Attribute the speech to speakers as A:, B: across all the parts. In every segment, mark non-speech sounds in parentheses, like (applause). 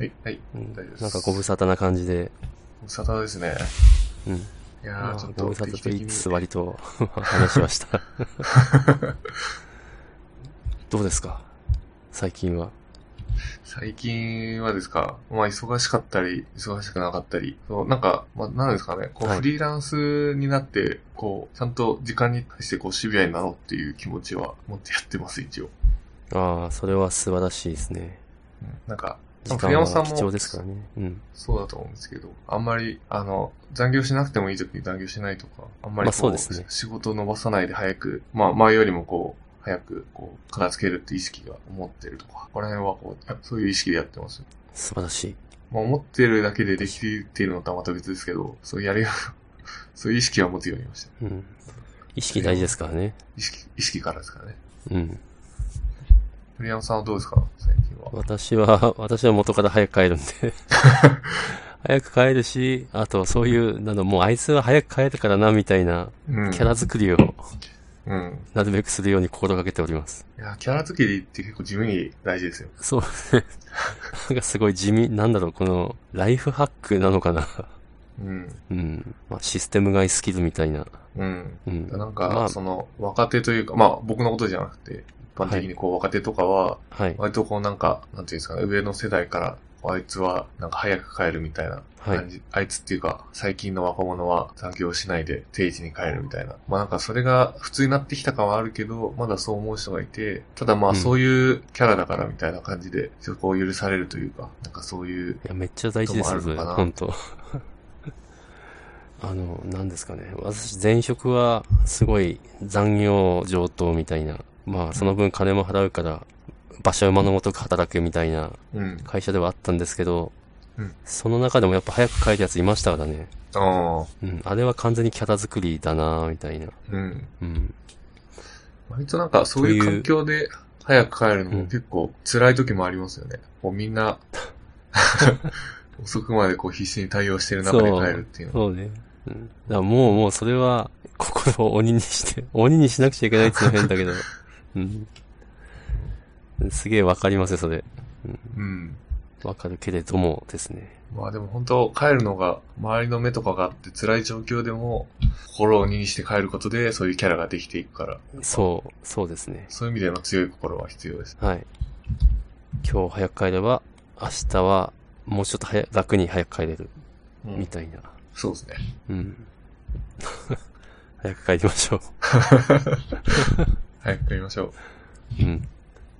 A: はい、はい。
B: うん
A: 大丈夫です
B: なんかご無沙汰な感じで。
A: ご無沙汰ですね。
B: うん。
A: いや
B: まあ
A: ー、ちょっと
B: ご無沙汰と言いつつ割と話しました。(laughs) どうですか？最近は。
A: 最近はですか、まあ忙しかったり、忙しくなかったり、そうなんか、まあなんですかね、こう
B: はい
A: フリーランスになって、こう、ちゃんと時間に対してこうシビアになろうっていう気持ちは持ってやってます、一応。
B: ああ、それは素晴らしいですね。
A: うんなんか、
B: 時間
A: 栗山さんも
B: は貴重ですからね。うん。
A: そうだと思うんですけど、あんまり、あの、残業しなくてもいい時に残業しないとか、あんまり
B: まあ
A: こ
B: そうですね
A: 仕事を伸ばさないで早く、まあ前よりもこう、早く、こう、片付けるって意識が思ってるとか、この辺はこう、そういう意識でやってます。
B: 素晴らしい。
A: まあ思ってるだけでできているのとはまた別ですけど、そうやるよ、(laughs) そういう意識は持つようになりました。
B: うん。意識大事ですからね。
A: 意識、意識からですからね。
B: うん。
A: 栗山さんはどうですか？最近は。
B: 私は、(laughs) 私は元から早く帰るんで。(laughs) 早く帰るし、あとそういう、なの、もうあいつは早く帰るからな、みたいな、
A: うん。
B: キャラ作りを
A: うん。
B: なるべくするように心がけております。
A: いや、キャラ作りって結構地味に大事ですよ。
B: そうですね。なんかすごい地味、なんだろう、この、ライフハックなのかな。
A: うん。
B: うん。まあ、システム外スキルみたいな。
A: うん。
B: うん。
A: なんか、
B: まあ
A: その、若手というか、まあ僕のことじゃなくて、一般的にこう若手とかは、
B: はい。
A: 割とこうなんか、なんていうんですかね、上の世代から、あいつはなんか早く帰るみたいな感じ、あいつっていうか、最近の若者は残業しないで定時に帰るみたいな。まあなんかそれが普通になってきた感はあるけど、まだそう思う人がいて、ただま
B: うん
A: あそういうキャラだからみたいな感じで、そこを許されるというか、なんかそういう、
B: いや、めっちゃ大事ですよ、それ。本当 (laughs) あの、なんですかね。私、前職は、すごい残業上等みたいな。まあ、その分金も払うから、場所馬のごとく働けみたいな
A: うん。
B: 会社ではあったんですけど、
A: うん
B: その中でもやっぱ早く帰るやついましたからね。
A: ああ、
B: うん。あれは完全にキャラ作りだなみたいな。
A: うん。
B: うん。
A: 割となんかそういう環境で早く帰るの
B: うん
A: も結構辛い時もありますよね。こうみんな (laughs) 遅くまでこう必死に対応してる中で帰るっていうのは。
B: そうね。うん。だからもう、もうそれは、心を鬼にして、鬼にしなくちゃいけないっていうのは変だけど。(laughs) うん。すげえわかりますよ、それ。
A: うん。
B: わかるけれどもですね。
A: まあでも本当帰るのが周りの目とかがあって辛い状況でも心を鬼にして帰ることでそういうキャラができていくから、
B: そう、そうですね。
A: そういう意味での強い心は必要です。
B: はい。今日早く帰れば、明日はもうちょっと早楽に早く帰れる。
A: うん
B: みたいな。
A: そうですね。
B: うん。(laughs) 早く帰りましょう。(laughs)
A: 早く帰りましょう。
B: うん。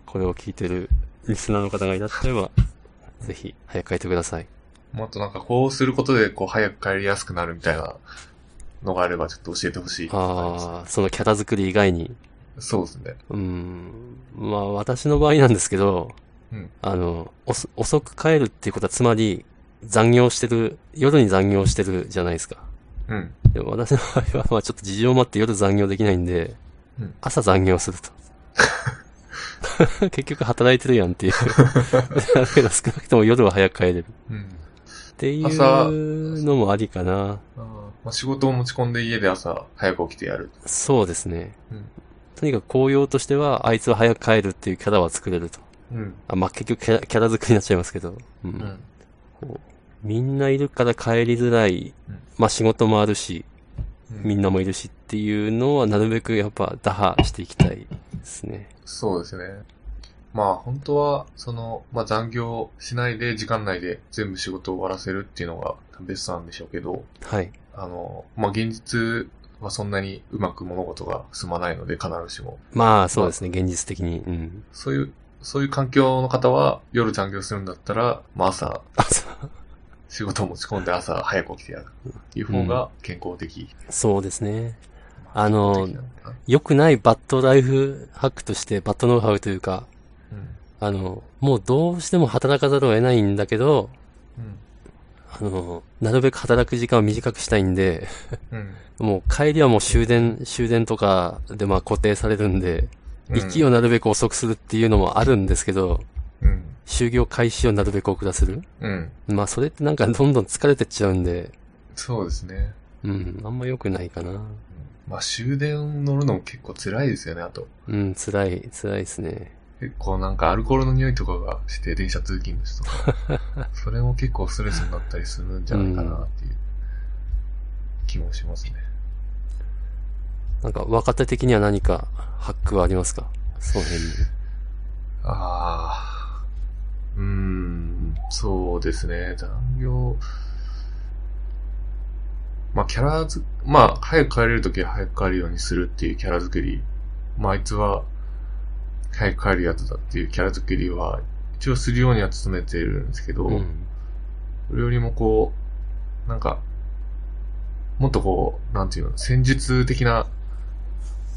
B: これを聞いてるリスナーの方がいらっしゃれば、(laughs) ぜひ早く帰ってください。
A: もっとなんかこうすることでこう早く帰りやすくなるみたいなのがあればちょっと教えてほしい。
B: ああ、そのキャラ作り以外に。
A: そうですね。
B: うん。まあ私の場合なんですけど、
A: うん
B: あの、遅く帰るっていうことはつまり残業してる、夜に残業してるじゃないですか。
A: うん。
B: でも私の場合はまあちょっと事情もあって夜残業できないんで、
A: うん
B: 朝残業すると。(laughs) 結局働いてるやんっていう。(laughs) だけど少なくとも夜は早く帰れる。
A: うん。
B: ってい
A: 朝
B: うのもありかな。
A: まあ、仕事を持ち込んで家で朝早く起きてやる。
B: そうですね。
A: うん。
B: とにかく紅葉としては、あいつは早く帰るっていうキャラは作れると。
A: うん。
B: あまあ、結局キャラキャラ作りになっちゃいますけど。うん。
A: うん。
B: みんないるから帰りづらい。
A: うん
B: まあ仕事もあるし、
A: うん
B: みんなもいるしっていうのはなるべくやっぱ打破していきたいですね。
A: そうですね。まあ本当は、その、まあ残業しないで時間内で全部仕事を終わらせるっていうのがベストなんでしょうけど、
B: はい。
A: あの、まあ現実はそんなにうまく物事が進まないので必ずしも。
B: まあそうですね、現実的に。うん。
A: そういう、そういう環境の方は夜残業するんだったら、まあ朝
B: あ、そ
A: 仕事を持ち込んで朝早く起きてやるっていう方が健康的。
B: そうですね。
A: ま
B: あの良くないバッドライフハックとして、バッドノウハウというか、
A: うん。
B: あの、もうどうしても働かざるを得ないんだけど、
A: うん。
B: あの、なるべく働く時間を短くしたいんで、
A: うん。
B: もう帰りはもう終電、終電とかでまあ固定されるんで、行きをなるべく遅くするっていうのもあるんですけど、
A: うん。
B: 就業開始をなるべく遅らせる。
A: うん。
B: まあそれってなんかどんどん疲れてっちゃうんで、
A: そうですね。
B: うん、あんま良くないかな。
A: まあ終電乗るのも結構辛いですよね、あと。
B: うん、辛い、辛いですね。
A: 結構なんかアルコールの匂いとかがして電車通勤の人とか、(laughs) それも結構ストレスになったりするんじゃないかなっていう気もしますね。
B: なんか若手的には何かハックはありますか？その辺に。
A: ああ、うーん、そうですね、残業、まあキャラず、まあ早く帰れるときは早く帰るようにするっていうキャラ作り、まああいつは早く帰るやつだっていうキャラ作りは一応するようには努めてるんですけど、
B: うん。
A: それよりもこう、なんか、もっとこう、なんていうの、戦術的な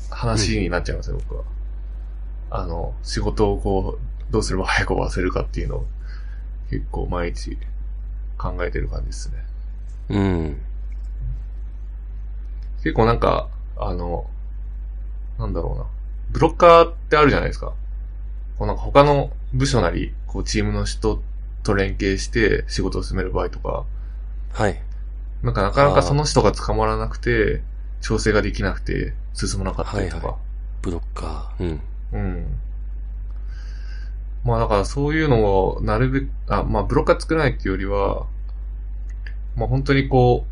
A: 話になっちゃいますね、僕は。あの、仕事をこう、どうすれば早く終わらせるかっていうのを、結構毎日考えてる感じですね。
B: うん。
A: 結構なんか、あの、なんだろうな。ブロッカーってあるじゃないですか。こうなんか他の部署なり、こうチームの人と連携して仕事を進める場合とか、
B: はい。
A: なんかなかなかその人が捕まらなくて、調整ができなくて進まなかったりとか。
B: はいブロッカー。うん。
A: うん。まあだからそういうのをなるべく、あ、まあブロッカー作らないっていうよりは、まあ本当にこ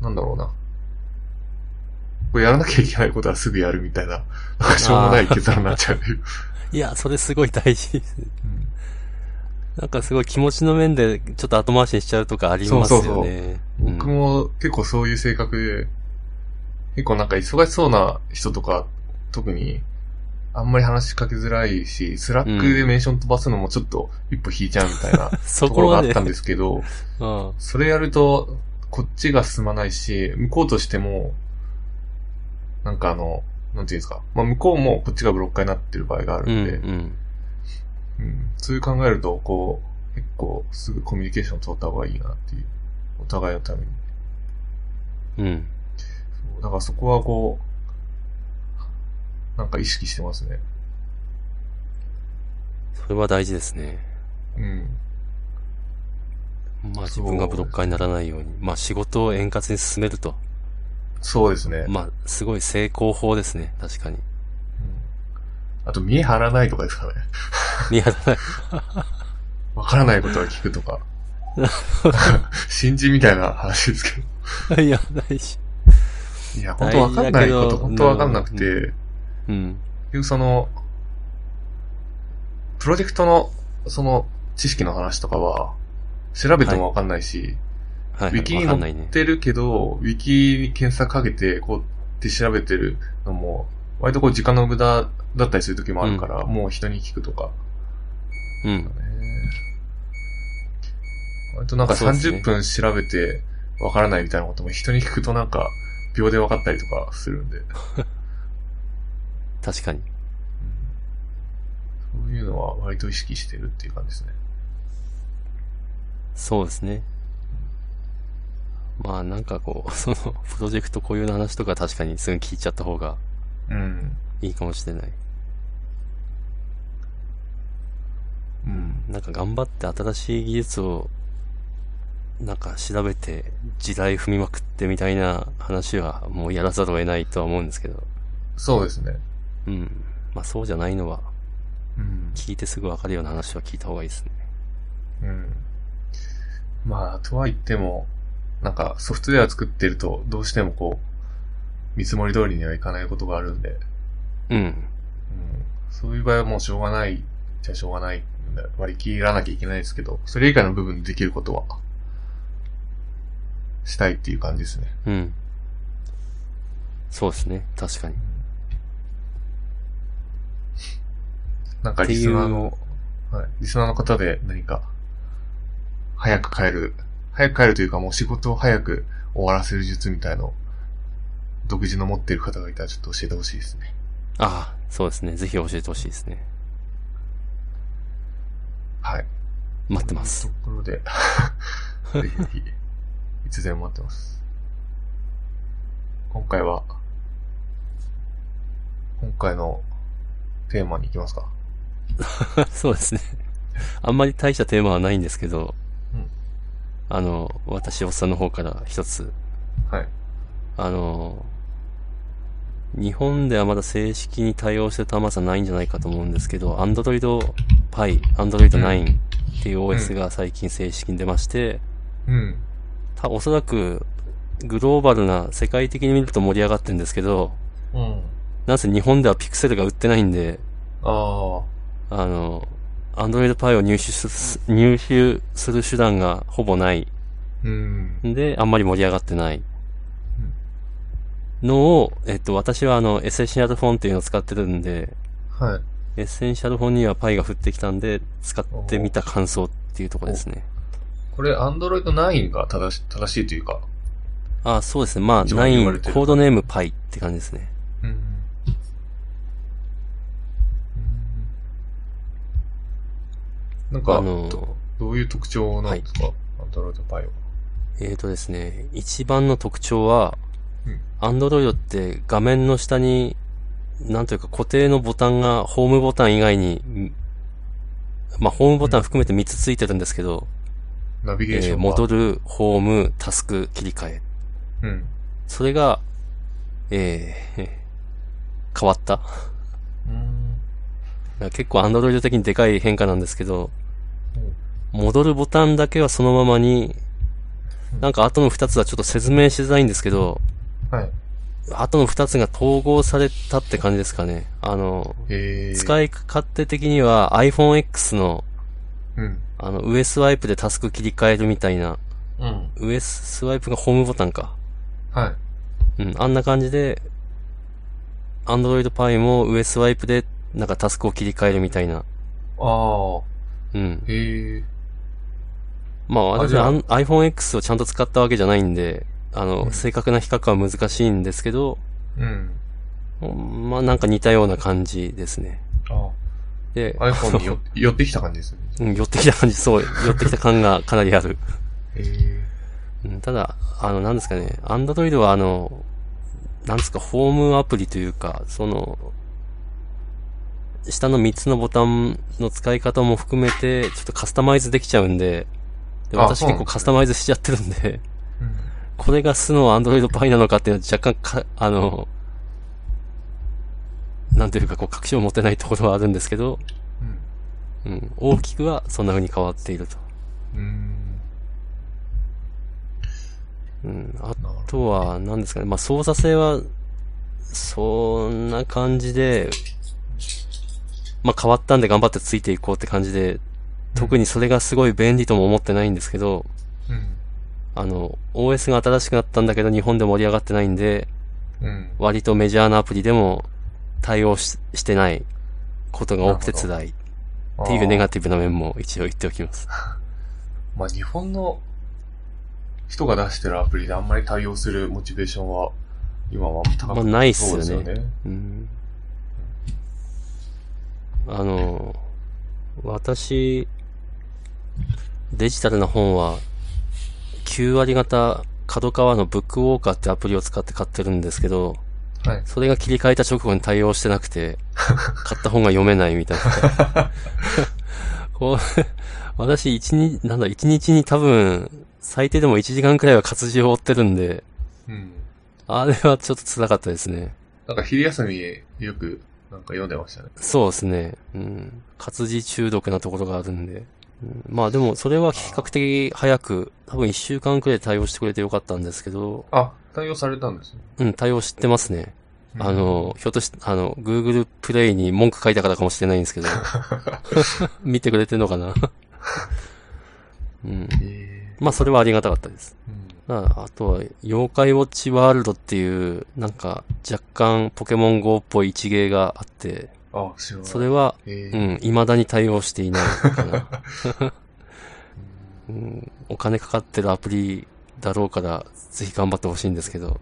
A: う、なんだろうな。こうやらなきゃいけないことはすぐやるみたいな、なんかしょうもない決断になっちゃうい
B: や、それすごい大事ですね。
A: うん
B: なんかすごい気持ちの面でちょっと後回しにしちゃうとかありますよね。
A: そうそうそう僕も結構そういう性格で、結構なんか忙しそうな人とか、特に、あんまり話しかけづらいし、 Slackでメンション飛ばすのもちょっと一歩引いちゃうみたいな
B: そ (laughs)
A: ところ。があったんですけど、
B: うん。
A: それやると、こっちが進まないし、向こうとしても、なんかあの、なんていうんですか。まあ向こうもこっちがブロッカーになってる場合がある
B: うん、
A: んで、
B: うん。
A: うんそういう考えると、こう、結構すぐコミュニケーション取った方がいいなっていう、お互いのために。
B: うん。
A: だからそこはこう、なんか意識してますね。
B: それは大事ですね。
A: うん。
B: まあ自分がブロッカーにならないように。まあ仕事を円滑に進めると。
A: そうですね。
B: まあすごい成功法ですね。確かに。
A: うんあと、見え張らないとかですかね。
B: 見張らない。(laughs)
A: わからないことは聞くとか。(laughs) 新人みたいな話ですけ
B: いや、大事。
A: ど。いや、本当わかんないこと、本当わかんなくて、
B: ううん。
A: その、プロジェクトの、その、知識の話とかは、調べてもわかんないし、
B: はい、
A: ウィキに載っ。てるけど、ウィキに検索かけて、こうって調べてるのも、割とこう時間の無駄だったりする時もあるから、もう人に聞くとか、
B: うん。
A: ね。割となんか
B: そうですね
A: 30分調べてわからないみたいなことも人に聞くとなんか秒で分かったりとかするんで、(laughs)
B: 確かに。
A: そういうのは割と意識してるっていう感じですね。
B: そうですね。まあなんかこう、(laughs) その、プロジェクト固有の話とか確かにすぐ聞いちゃった方が
A: うん。
B: いいかもしれない。
A: うん。
B: なんか頑張って新しい技術を、なんか調べて、時代踏みまくってみたいな話はもうやらざるを得ないとは思うんですけど。
A: そうですね。
B: うん。まあそうじゃないのは、
A: うん。
B: 聞いてすぐわかるような話は聞いた方がいいですね。
A: うん。まあ、とは言っても、なんかソフトウェア作ってるとどうしてもこう、見積もり通りにはいかないことがあるんで、
B: うん。
A: うん。そういう場合はもうしょうがない、じゃしょうがない割り切らなきゃいけないですけど、それ以外の部分でできることは、したいっていう感じですね。
B: うん。そうですね。確かに。
A: なんかリスナーの、はい、リスナーの方で何か、早く帰る、早く帰るというかもう仕事を早く終わらせる術みたいのを、独自の持っている方がいたらちょっと教えてほしいですね。
B: ああ、そうですね。ぜひ教えてほしいですね。
A: はい。
B: 待ってます。
A: ところで、(laughs) ぜひぜひ、いつでも待ってます。今回は、今回のテーマに行きますか。(laughs)
B: そうですね。あんまり大したテーマはないんですけど、
A: うん
B: あの、私、おっさんの方から一つ、
A: はい。
B: あの、日本ではまだ正式に対応してる端末はないんじゃないかと思うんですけど、Android Pie、Android 9っていう OS が最近正式に出まして、
A: うん。
B: たおそらくグローバルな世界的に見ると盛り上がってるんですけど、
A: うん。
B: なんせ日本ではピクセルが売ってないんで、
A: ああ。
B: あの、Android Pie を入手す入手する手段がほぼない
A: うん。
B: んで、あんまり盛り上がってないのを、えっと、私はあの、エッセンシャルフォンっていうのを使ってるんで、
A: はい。
B: エッセンシャルフォンには Pi が降ってきたんで、使ってみた感想っていうところですね。
A: これ、Android 9が正し正しいというか。
B: あ、そうですね。まあ、
A: 一番言われ
B: 9、
A: てる
B: コードネーム Pi って感じですね。
A: なんか、
B: あの、
A: どどういう特徴なんですか、Android Pie は。
B: えーとですね、一番の特徴は
A: うん、
B: Android って画面の下に、なんというか固定のボタンが、ホームボタン以外に、んまあ、ホームボタン含めて3つついてるんですけど、
A: ナビゲーシ
B: えー
A: ョンが。
B: 戻る、ホーム、タスク、切り替え。
A: うん。
B: それが、えー、変わった。
A: うん。
B: 結構 Android 的にでかい変化なんですけど、戻るボタンだけはそのままに、なんか後の2つはちょっと説明しづらいんですけど、
A: はい。
B: 後の2つが統合されたって感じですかね。あの、
A: えー。
B: 使い勝手的には iPhone X の、
A: うん。
B: あの、上スワイプでタスク切り替えるみたいな、
A: うん。
B: 上スワイプがホームボタンか。
A: はい。
B: うん、あんな感じで、Android Pie も上スワイプで、なんかタスクを切り替えるみたいな。
A: ああ。
B: うん。
A: へえ。
B: まあ私
A: あ
B: iPhone X をちゃんと使ったわけじゃないんで、あの、
A: うん
B: 正確な比較は難しいんですけど、
A: うん。
B: うんまあなんか似たような感じですね。
A: あ
B: で、
A: あ。iPhone によ寄ってきた感じですね。
B: うん、寄ってきた感じ、そう、寄ってきた感がかなりある。
A: へえ。
B: うんただ、あの、なんですかね、Android はあの、なんですか、ホームアプリというか、その、下の3つのボタンの使い方も含めて、ちょっとカスタマイズできちゃうんで、で
A: あ
B: 私結構カスタマイズしちゃってるんで、
A: うん。
B: これが素の Android Pie なのかっていうのは若干か、あの、なんていうかこう確信を持てないところはあるんですけど、
A: うん。
B: うん、大きくはそんな風に変わっていると。
A: うん。
B: うん、あ。とは、何ですかね。まあ、操作性は、そんな感じで、まあ、変わったんで頑張ってついていこうって感じで、特にそれがすごい便利とも思ってないんですけど、
A: うん。
B: あの、OS が新しくなったんだけど日本で盛り上がってないんで、
A: うん。
B: 割とメジャーなアプリでも対応ししてないことが多くて辛いっていうネガティブな面も一応言っておきます。
A: まあ日本の人が出してるアプリであんまり対応するモチベーションは今は高く
B: まあないっすよね
A: そうですよね。
B: うんあの、私、デジタルな本は、9割型、角川のブックウォーカーってアプリを使って買ってるんですけど、
A: はい。
B: それが切り替えた直後に対応してなくて、(laughs) 買った本が読めないみたいな。(laughs) こう、私一日、なんだ、一日に多分、最低でも1時間くらいは活字を追ってるんで、
A: うん。
B: あれはちょっと辛かったですね。
A: なんか昼休みよくなんか読んでましたね。
B: そうですね。うん。活字中毒なところがあるんで。うんまあでも、それは比較的早く、多分1週間くらいで対応してくれてよかったんですけど、
A: あ、対応されたんですね。
B: うん、対応してますね。
A: うん
B: あ、の、ひょっとし、あの、Google プレイに文句書いたからかもしれないんですけど、(laughs) 見てくれてんのかな？うん。
A: え
B: まあ、それはありがたかったです。
A: ーうん。
B: ああとは、妖怪ウォッチワールドっていう、なんか、若干ポケモン GO っぽい一芸があって、
A: あ、い。
B: それは、
A: えー
B: うん、未だに対応していないかな。(laughs) うん、お金かかってるアプリだろうから、ぜひ頑張ってほしいんですけど。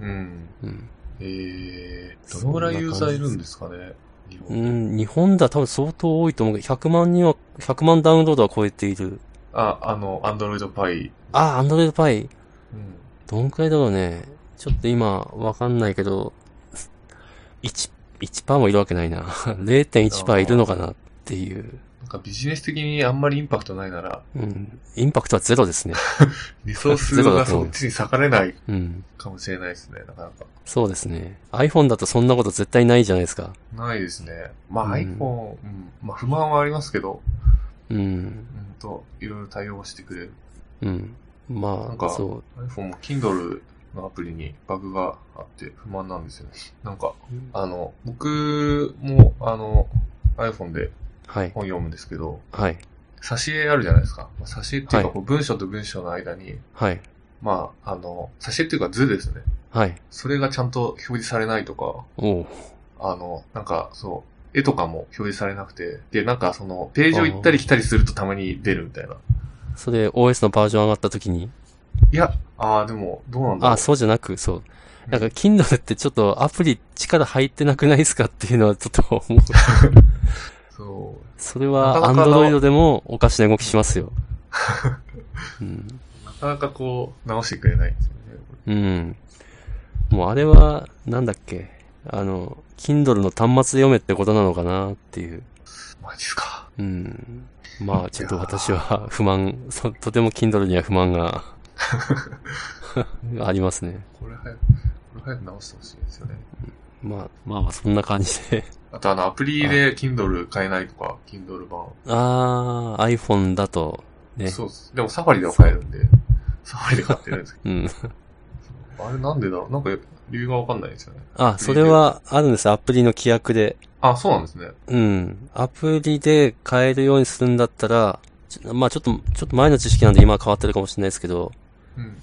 A: うん。
B: うん。
A: えー、どのぐらいユーザーいるんですかね日
B: う
A: 本
B: ん、日本では多分相当多いと思うけど、100万人は、100万ダウンロードは超えている。
A: あ、あの、アンドロイドパイ。
B: あ、アンドロイドパイ。
A: うん。
B: どんくらいだろうね。ちょっと今、わかんないけど、1、1%もいるわけないな。(laughs) 0.1%いるのかなっていう。
A: なんかビジネス的にあんまりインパクトないなら、
B: うん。インパクトはゼロですね。(laughs)
A: リソースがそうっちに割かれない
B: うん。
A: かもしれないですね、なかなか。
B: そうですね。iPhone だとそんなこと絶対ないじゃないですか。
A: ないですね。まあ、
B: うん
A: iPhone、うん、まあ不満はありますけど、
B: うん。
A: うんと、いろいろ対応してくれる。
B: うん。まあ、
A: なんか
B: そ
A: iPhone も Kindle のアプリにバグがあって不満なんですよね。なんか、
B: う。
A: あの、僕も、あの、iPhone で
B: はい。
A: 本読むんですけど、
B: はい。
A: 挿絵あるじゃないですか。まあ挿絵っていうか、
B: はい
A: こう文章と文章の間に、
B: はい。
A: まあ、あの、挿絵っていうか図ですね。
B: はい。
A: それがちゃんと表示されないとか、
B: おう。
A: あの、なんか、そう、絵とかも表示されなくて、で、なんかその、ページを行ったり来たりするとたまに出るみたいな。
B: それ OS のバージョン上がった時に、
A: いや、ああ、でも、どうなんだろう。
B: あ、そうじゃなく、そう。なんか Kindle ってちょっとアプリ力入ってなくないですかっていうのはちょっと思う。
A: そう。
B: それは
A: なかなかの
B: Android でもおかしな動きしますよ。(laughs) うん。
A: なかなかこう、直してくれないんですよね。
B: うん。もうあれは、なんだっけ？あの、Kindle の端末で読めってことなのかなっていう。
A: マジっすか。
B: うん。まあ、ちょっと私は不満、そとても Kindle には不満が (laughs) ありますね。
A: これ早く、これ早く直してほしいですよね。
B: まあ、まあまあ、そんな感じで。(laughs)
A: あとあの、アプリで Kindle 買えないとか、Kindle 版。
B: あー、iPhone だと、ね。
A: そうです。でもサファリでは買えるんで、サファリで買ってるんですけ
B: うん。
A: ど、(laughs) あれなんでだろう？なんか理由がわかんないですよね。
B: あ、それはあるんです。アプリの規約で。
A: あ、そうなんですね。
B: うん。アプリで買えるようにするんだったら、まあちょっと、ちょっと前の知識なんで今は変わってるかもしれないですけど、
A: うん。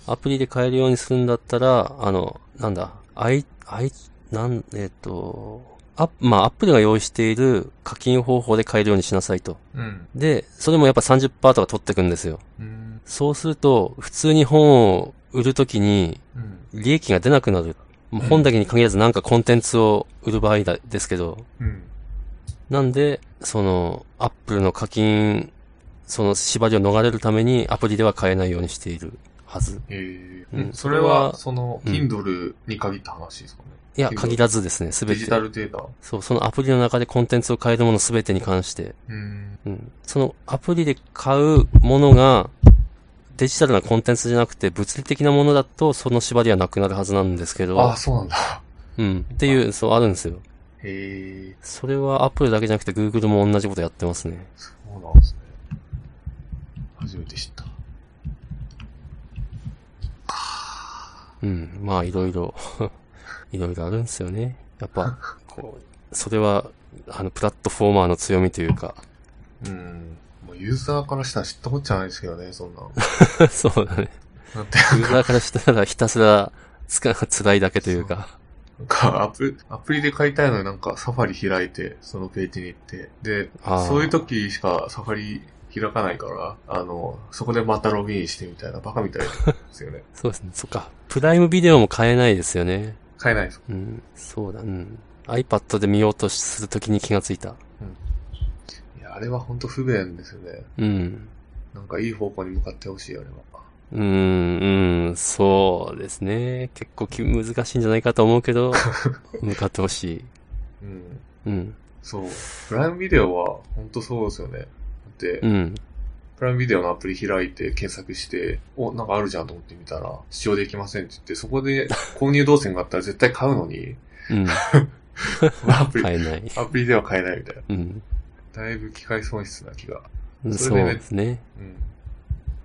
B: アプリで買えるようにするんだったら、あの、なんだ、アイ、アイ、なん、えっ、と、あ、まあ、アップルが用意している課金方法で買えるようにしなさいと。
A: うん。
B: で、それもやっぱ30%とか取ってくんですよ。
A: うん。
B: そうすると、普通に本を売るときに、
A: うん。
B: 利益が出なくなる。もう本だけに限らずなんかコンテンツを売る場合だですけど、
A: うん。
B: なんで、その、アップルの課金、その縛りを逃れるためにアプリでは買えないようにしているはず。
A: ええ
B: うん
A: それは、その、
B: うん
A: Kindle に限った話ですかね？
B: いや、限らずですね、すべて
A: デジ。タルデータ。
B: そう、そのアプリの中でコンテンツを変えるものすべてに関して、
A: うん。
B: うん。そのアプリで買うものが、デジタルなコンテンツじゃなくて物理的なものだと、その縛りはなくなるはずなんですけど、
A: あ、そうなんだ。
B: うん。っていう、そう、あるんですよ。
A: へえ、
B: それはアップルだけじゃなくて Google も同じことやってますね。
A: そうなんですね。初めて知った。
B: うん。まあ、いろいろ、(laughs) いろいろあるんですよね。やっぱ、こう、それは、あの、プラットフォーマーの強みというか、
A: うん。もうユーザーからしたら知ったこっちゃないですけどね、そんな。(laughs)
B: そうだね。
A: だって、
B: ユーザーからしたらひたすら、つか、辛いだけというか、
A: なんかアプ、アプリで買いたいのになんかサファリ開いて、そのページに行って、でそういう時しかサファリ開かないから、あの、そこでまたログインしてみたいなバカみたいですよね。(laughs)
B: そうですね。そっか。プライムビデオも買えないですよね。
A: 買えないです。
B: うん。そうだ、うん。iPad で見ようとするときに気がついた。
A: いや、あれは本当不便ですよね。
B: うん。
A: なんかいい方向に向かってほしい、あれは。
B: うーん、うん、そうですね。結構き難しいんじゃないかと思うけど、(laughs) 向かってほしい。
A: うん。
B: うん。
A: そう。プライムビデオは本当そうですよね。
B: うん。
A: プライムビデオのアプリ開いて検索して、お、なんかあるじゃんと思ってみたら、視聴できませんって言って、そこで (laughs) 購入動線があったら絶対買うのに、
B: うん。
A: アプリ、
B: 買えない。
A: アプリでは買えないみたいな。
B: うん。
A: だいぶ機械損失な気が。そ
B: そう
A: れで
B: すね。
A: うん。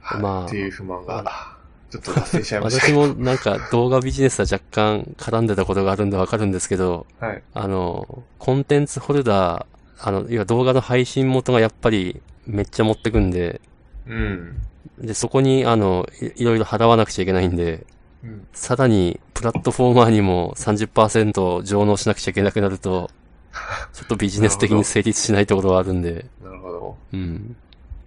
A: はい、
B: まあ
A: っていう不満が、ちょっと脱線しちゃいました
B: 私。もなんか動画ビジネスは若干絡んでたことがあるんでわかるんですけど、
A: はい。
B: あの、コンテンツホルダー、あの、いや動画の配信元がやっぱりめっちゃ持ってくんで、
A: うん。
B: で、そこにあの、いいろいろ払わなくちゃいけないんで、
A: うん。
B: さらにプラットフォーマーにも30%上納しなくちゃいけなくなると、(laughs) ちょっとビジネス的に成立しないところがあるんで、
A: なるほど。
B: うん。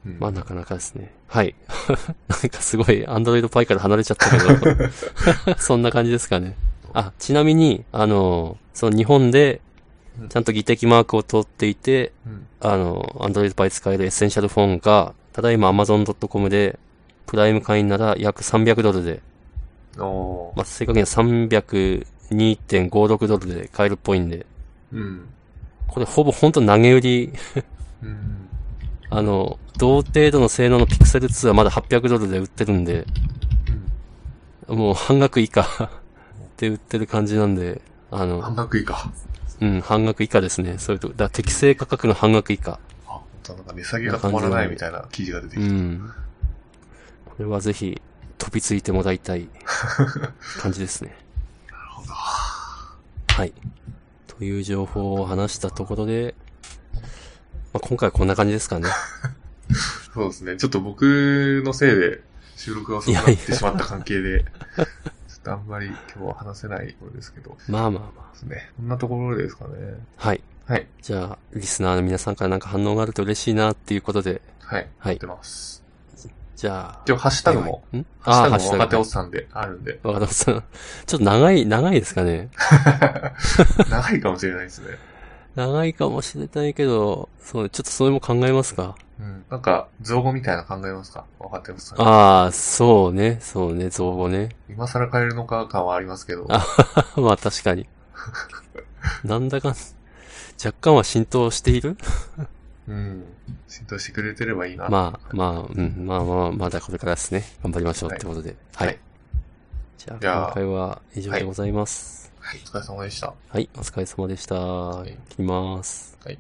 A: うん、
B: まあなかなかですね。はい。(laughs) なんかすごい、アンドロイドパイから離れちゃったけど、(laughs) そんな感じですかね。あ、ちなみに、あの、その日本で
A: うん、
B: ちゃんと技的マークを通っていて、
A: うん。
B: あの、アンドロイドパイ使えるエッセンシャルフォンが、ただいま Amazon.com で、プライム会員なら約300ドルで。まあ、正確には302.56ドルで買えるっぽいんで、
A: うん。
B: これほぼほんと投げ売り
A: うん。(laughs)
B: あの、同程度の性能のピクセル2はまだ800ドルで売ってるんで、
A: うん。
B: もう半額以下 (laughs) で売ってる感じなんで、あ
A: 半
B: の、
A: 額以下。
B: うん、半額以下ですね。そういうとこ、だ適正価格の半額以下。
A: あ、なんか値下げが止まらないみたいな記事が出て
B: う
A: きた。
B: ん。これはぜひ、飛びついてもらいたい感じですね。(laughs)
A: なるほど。
B: はい。という情報を話したところで、まあ、今回はこんな感じですかね。(laughs)
A: そうですね。ちょっと僕のせいで収録が遅くなってしまった関係で、ちょっとあんまり今日は話せないところですけど。で
B: まあまあまあ。
A: すね。こんなところですかね。
B: はい。
A: はい。
B: じゃあ、リスナーの皆さんからなんか反応があると嬉しいなっていうことで、
A: はい。
B: はい
A: やってます。
B: じゃあ、
A: 今日ハッシュタグも、
B: ん？
A: ハッシュタグ
B: あーハッシュタグ
A: も若手おっさんであるんで、
B: 若田さん。ちょっと長い、長いですかね。(laughs)
A: 長いかもしれないですね。
B: 長いかもしれないけど、そう、ちょっとそれも考えますか？
A: うん。なんか、造語みたいなの考えますか？若手おっさん。
B: ああ、そうね、そうね、造語ね。
A: 今更変えるのか感はありますけど。
B: あまあ確かに。(laughs) なんだかん、若干は浸透している？
A: うん。浸透してくれてればいいな。
B: まあ、まあ、うん、まあまあ、まだこれからですね。頑張りましょうってことで。はい。
A: はい
B: じゃあ、
A: じゃあ
B: 今回は以上でございます。
A: はい。お疲れ様でした。
B: はい、お疲れ様でした。
A: い
B: 切ります。
A: はい